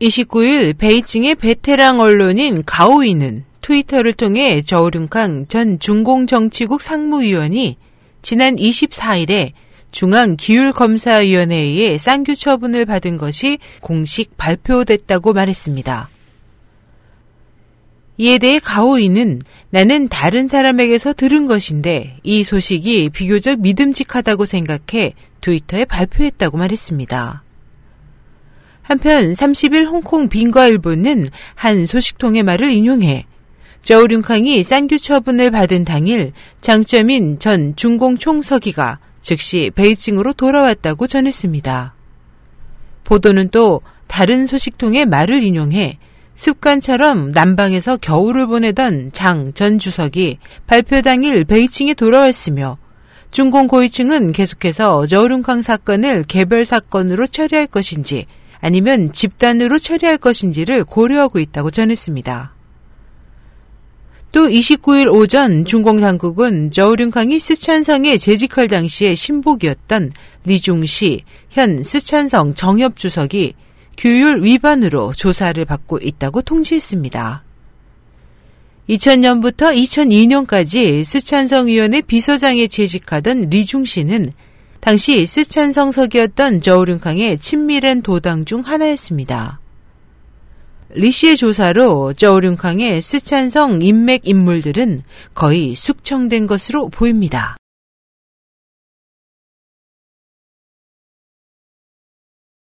29일 베이징의 베테랑 언론인 가오이는 트위터를 통해 저우륜캉 전 중공정치국 상무위원이 지난 24일에 중앙기율검사위원회에 쌍규 처분을 받은 것이 공식 발표됐다고 말했습니다. 이에 대해 가오이는 나는 다른 사람에게서 들은 것인데 이 소식이 비교적 믿음직하다고 생각해 트위터에 발표했다고 말했습니다. 한편 30일 홍콩 빈과일보는 한 소식통의 말을 인용해 저우륜캉이 쌍규 처분을 받은 당일 장점인 전 중공 총서기가 즉시 베이징으로 돌아왔다고 전했습니다. 보도는 또 다른 소식통의 말을 인용해 습관처럼 남방에서 겨울을 보내던 장 전 주석이 발표 당일 베이징에 돌아왔으며 중공 고위층은 계속해서 저우륜캉 사건을 개별 사건으로 처리할 것인지 아니면 집단으로 처리할 것인지를 고려하고 있다고 전했습니다. 또 29일 오전 중공 당국은 저우륜캉이 스촨성에 재직할 당시의 신복이었던 리중시 현 스촨성 정협 주석이 규율 위반으로 조사를 받고 있다고 통지했습니다. 2000년부터 2002년까지 스촨성 위원회 비서장에 재직하던 리중 씨는 당시 스촨성석이었던 저우륜캉의 친밀한 도당 중 하나였습니다. 리 씨의 조사로 저우륜캉의 스촨성 인맥 인물들은 거의 숙청된 것으로 보입니다.